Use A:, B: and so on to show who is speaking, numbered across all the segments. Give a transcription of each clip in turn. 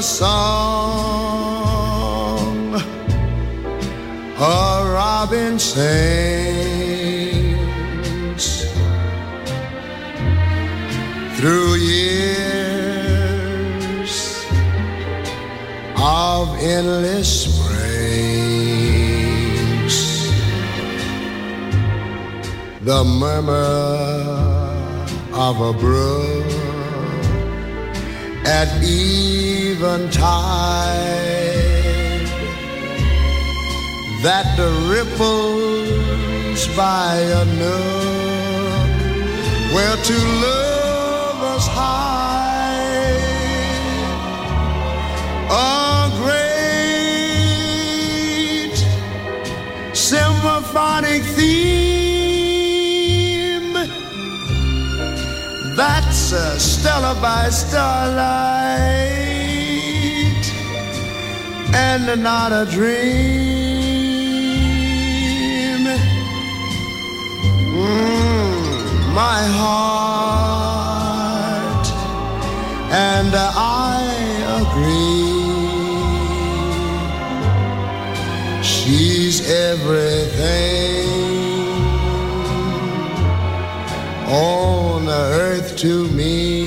A: The song a robin sings. Through years of endless springs the murmur of a brook at eventide. That the ripples by a nook where two lovers hide a great symphonic theme that's a Stella by starlight and not a dream. Mm, my heart and I agree. She's everything on earth to me.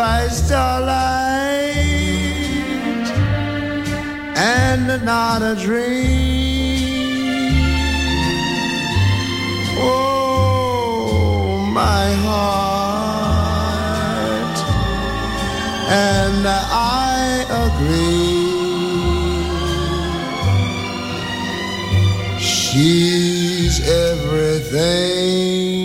A: By starlight and not a dream. Oh, my heart and I agree. She's everything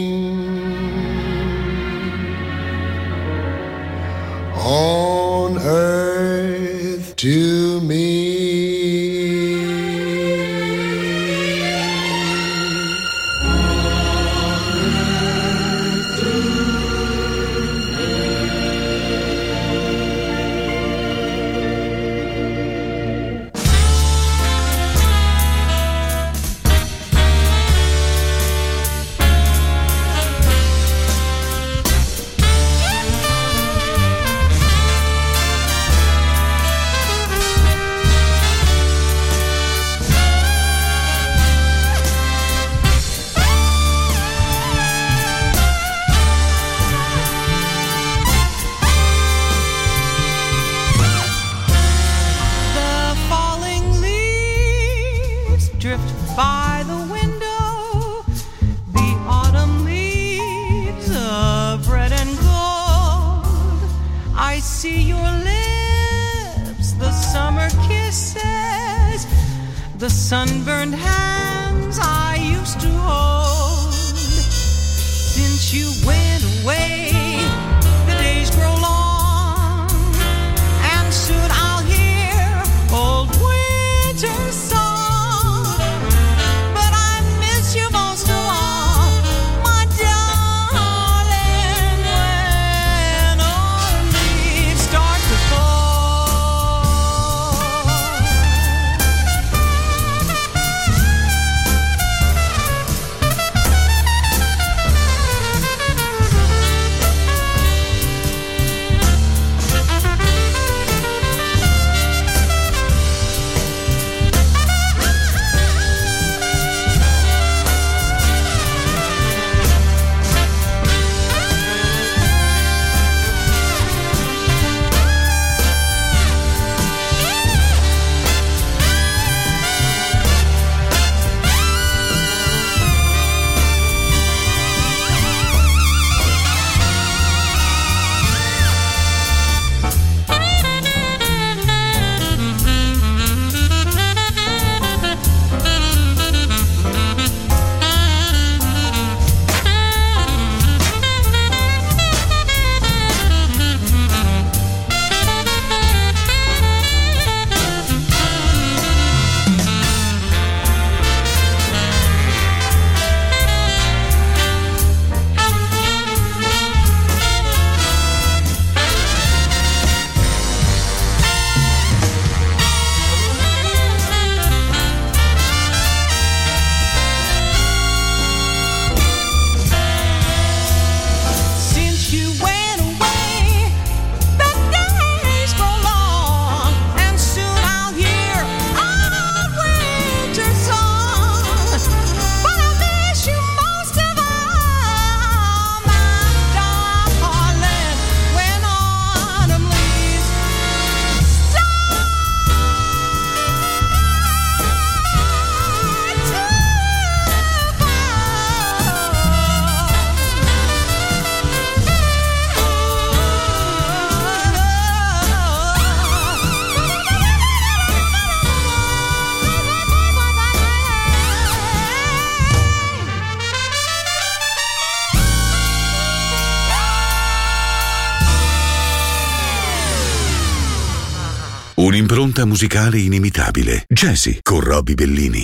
B: Un'impronta musicale inimitabile. Jazzy con Robbie Bellini.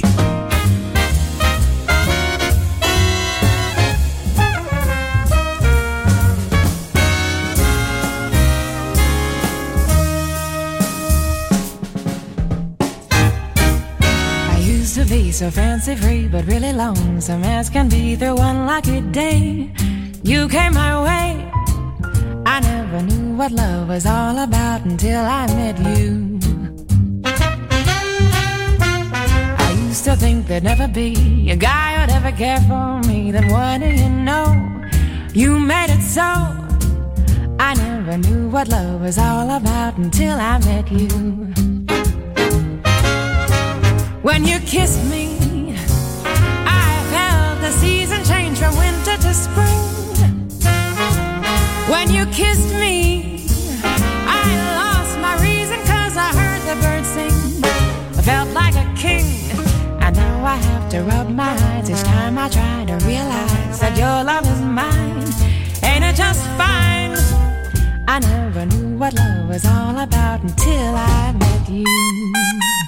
C: So fancy free, but really lonesome as can be through one lucky day. You came my way. I never knew what love was all about until I met you. I used to think there'd never be a guy who'd ever care for me. Then what do you know? You made it so. I never knew what love was all about until I met you. When you kissed me, I felt the season change from winter to spring. When you kissed me, I lost my reason cause I heard the birds sing. I felt like a king, and now I have to rub my eyes each time I try to realize that your love is mine. Ain't it just fine? I never knew what love was all about until I met you.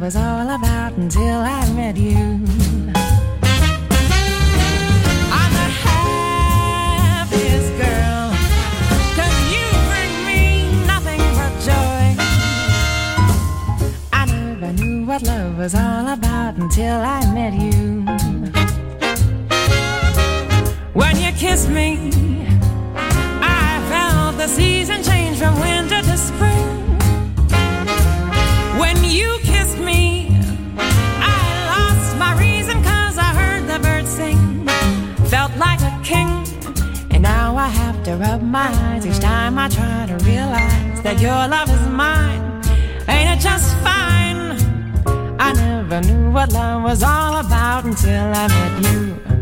C: Was all about until I met you. I'm you bring me nothing but joy. I never knew what love was all about until I met you. When you kissed me, To rub my eyes each time I try to realize that your love is mine. Ain't it just fine? I never knew what love was all about until I met you.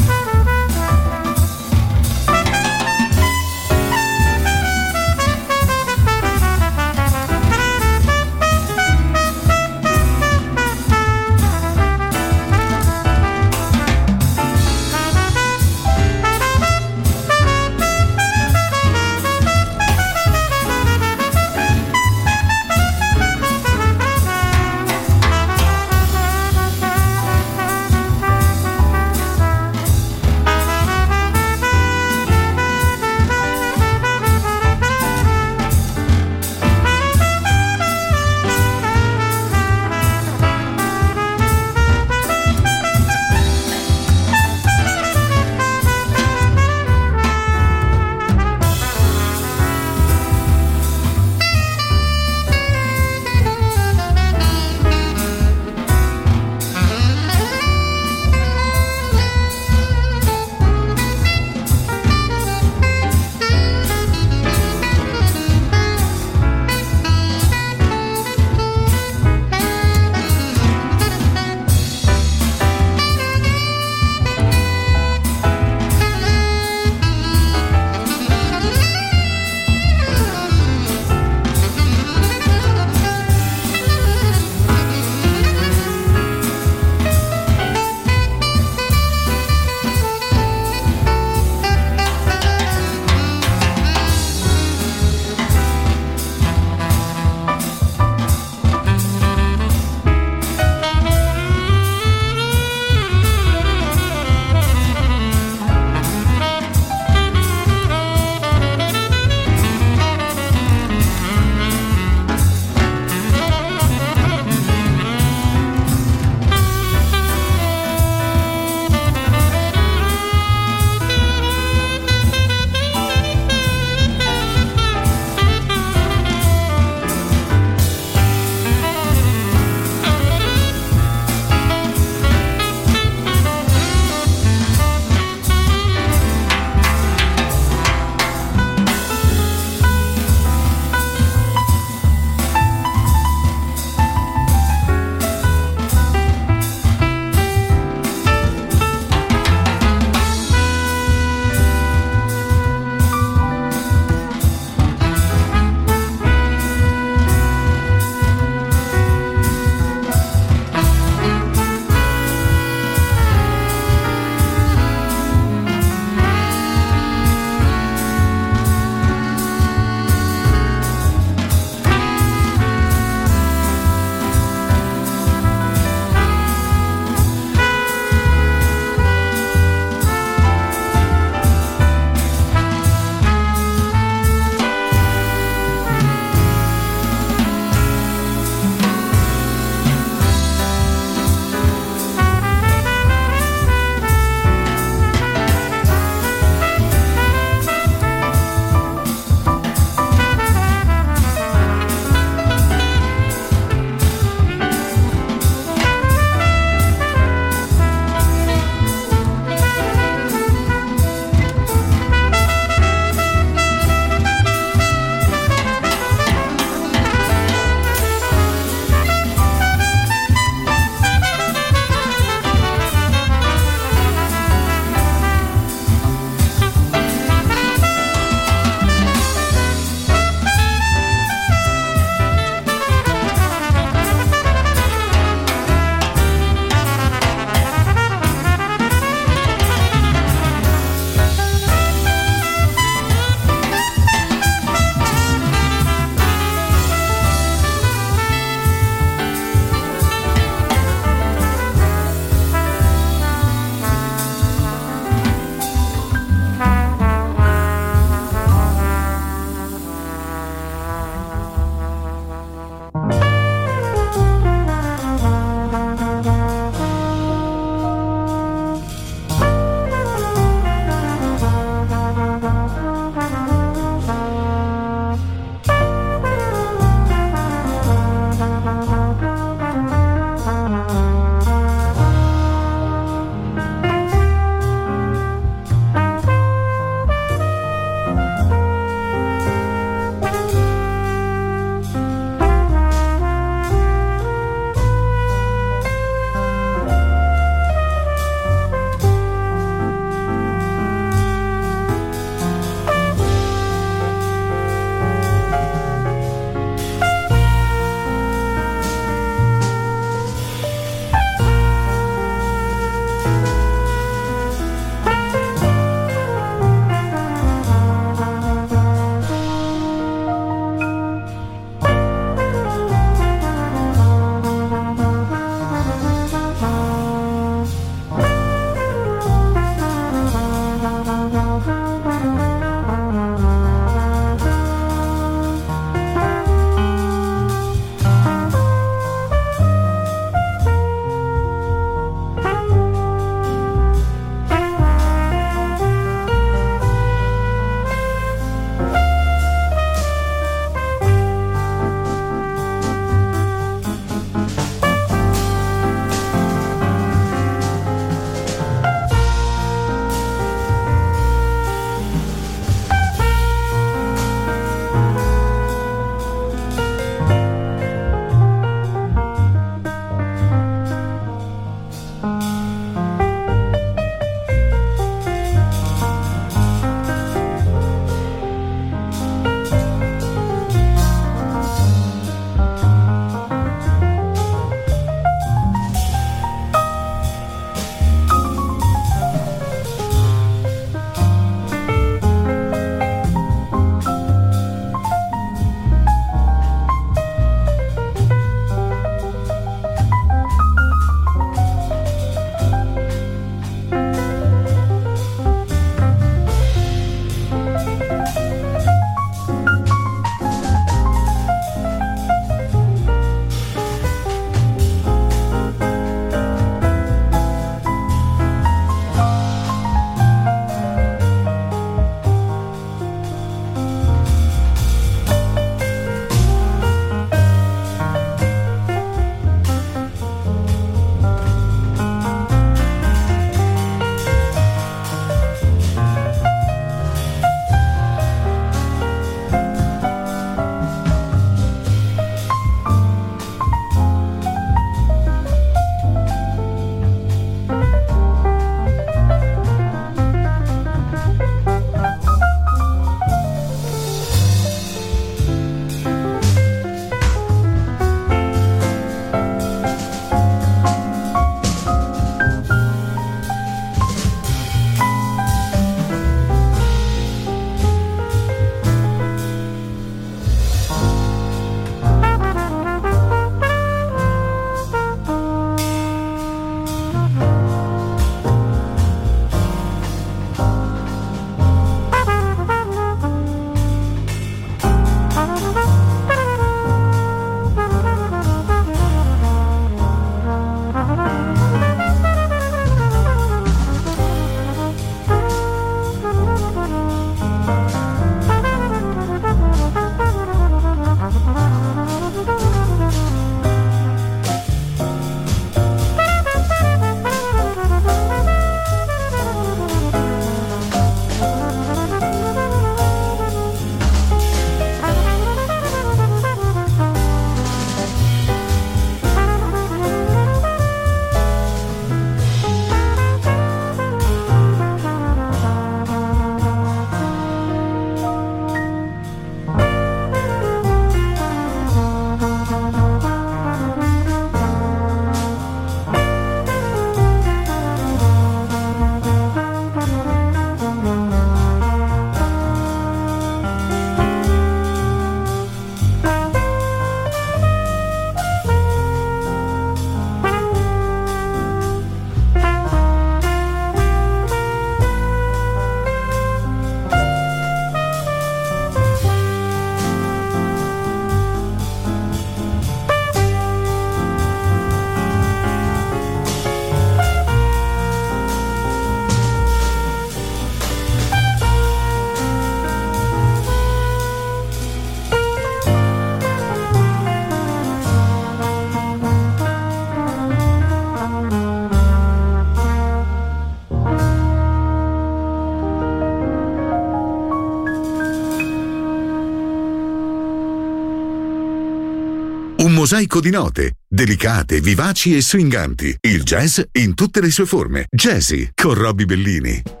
D: Un mosaico di note, delicate, vivaci e stringanti. Il jazz in tutte le sue forme. Jazzy con Robbie Bellini.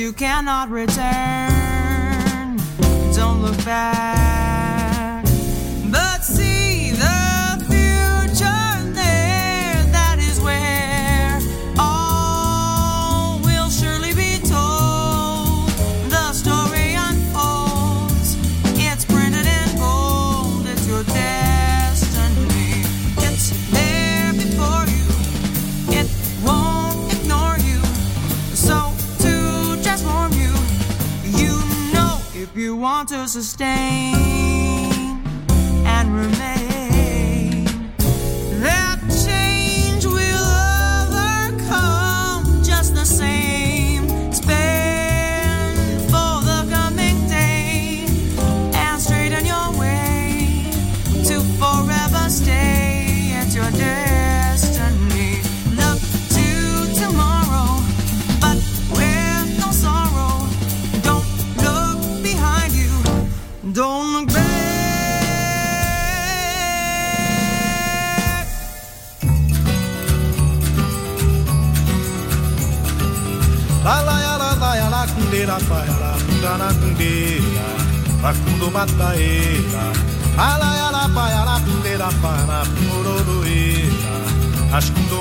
E: you cannot return. Don't look back. sustain.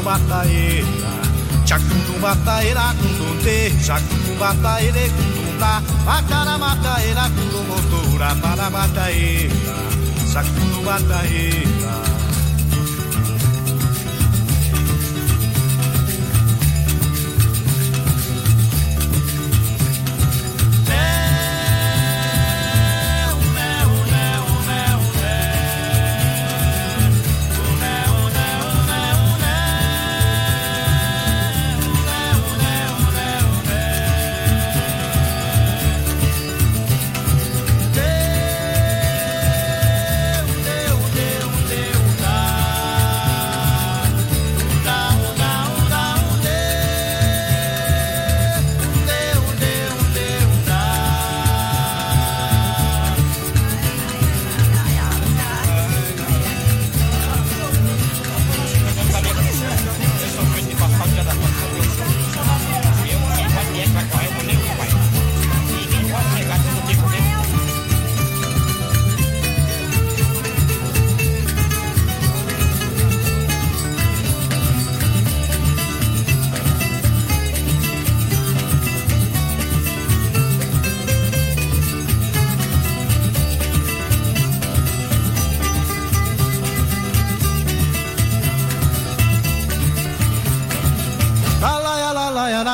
F: bataeira Chacundum bataeira, cundundê Chacundum bataeira, cundundá Bacara mataeira, cundumotora Para bataeira, sacundum bataeira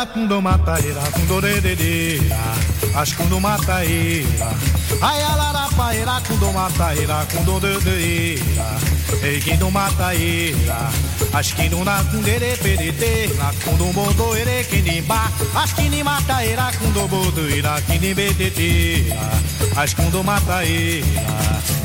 F: Mataeira, cundo mataeira, cundo deredeira, as cundo mataeira. Ai alarapaeira, cundo mataeira, cundo deredeira, ei quindo mataeira. As quindo na cundere perete, na cundo modoere, quindimba, as quindi mataeira, cundo bodoeira, quindi beteteira, as cundo mataeira.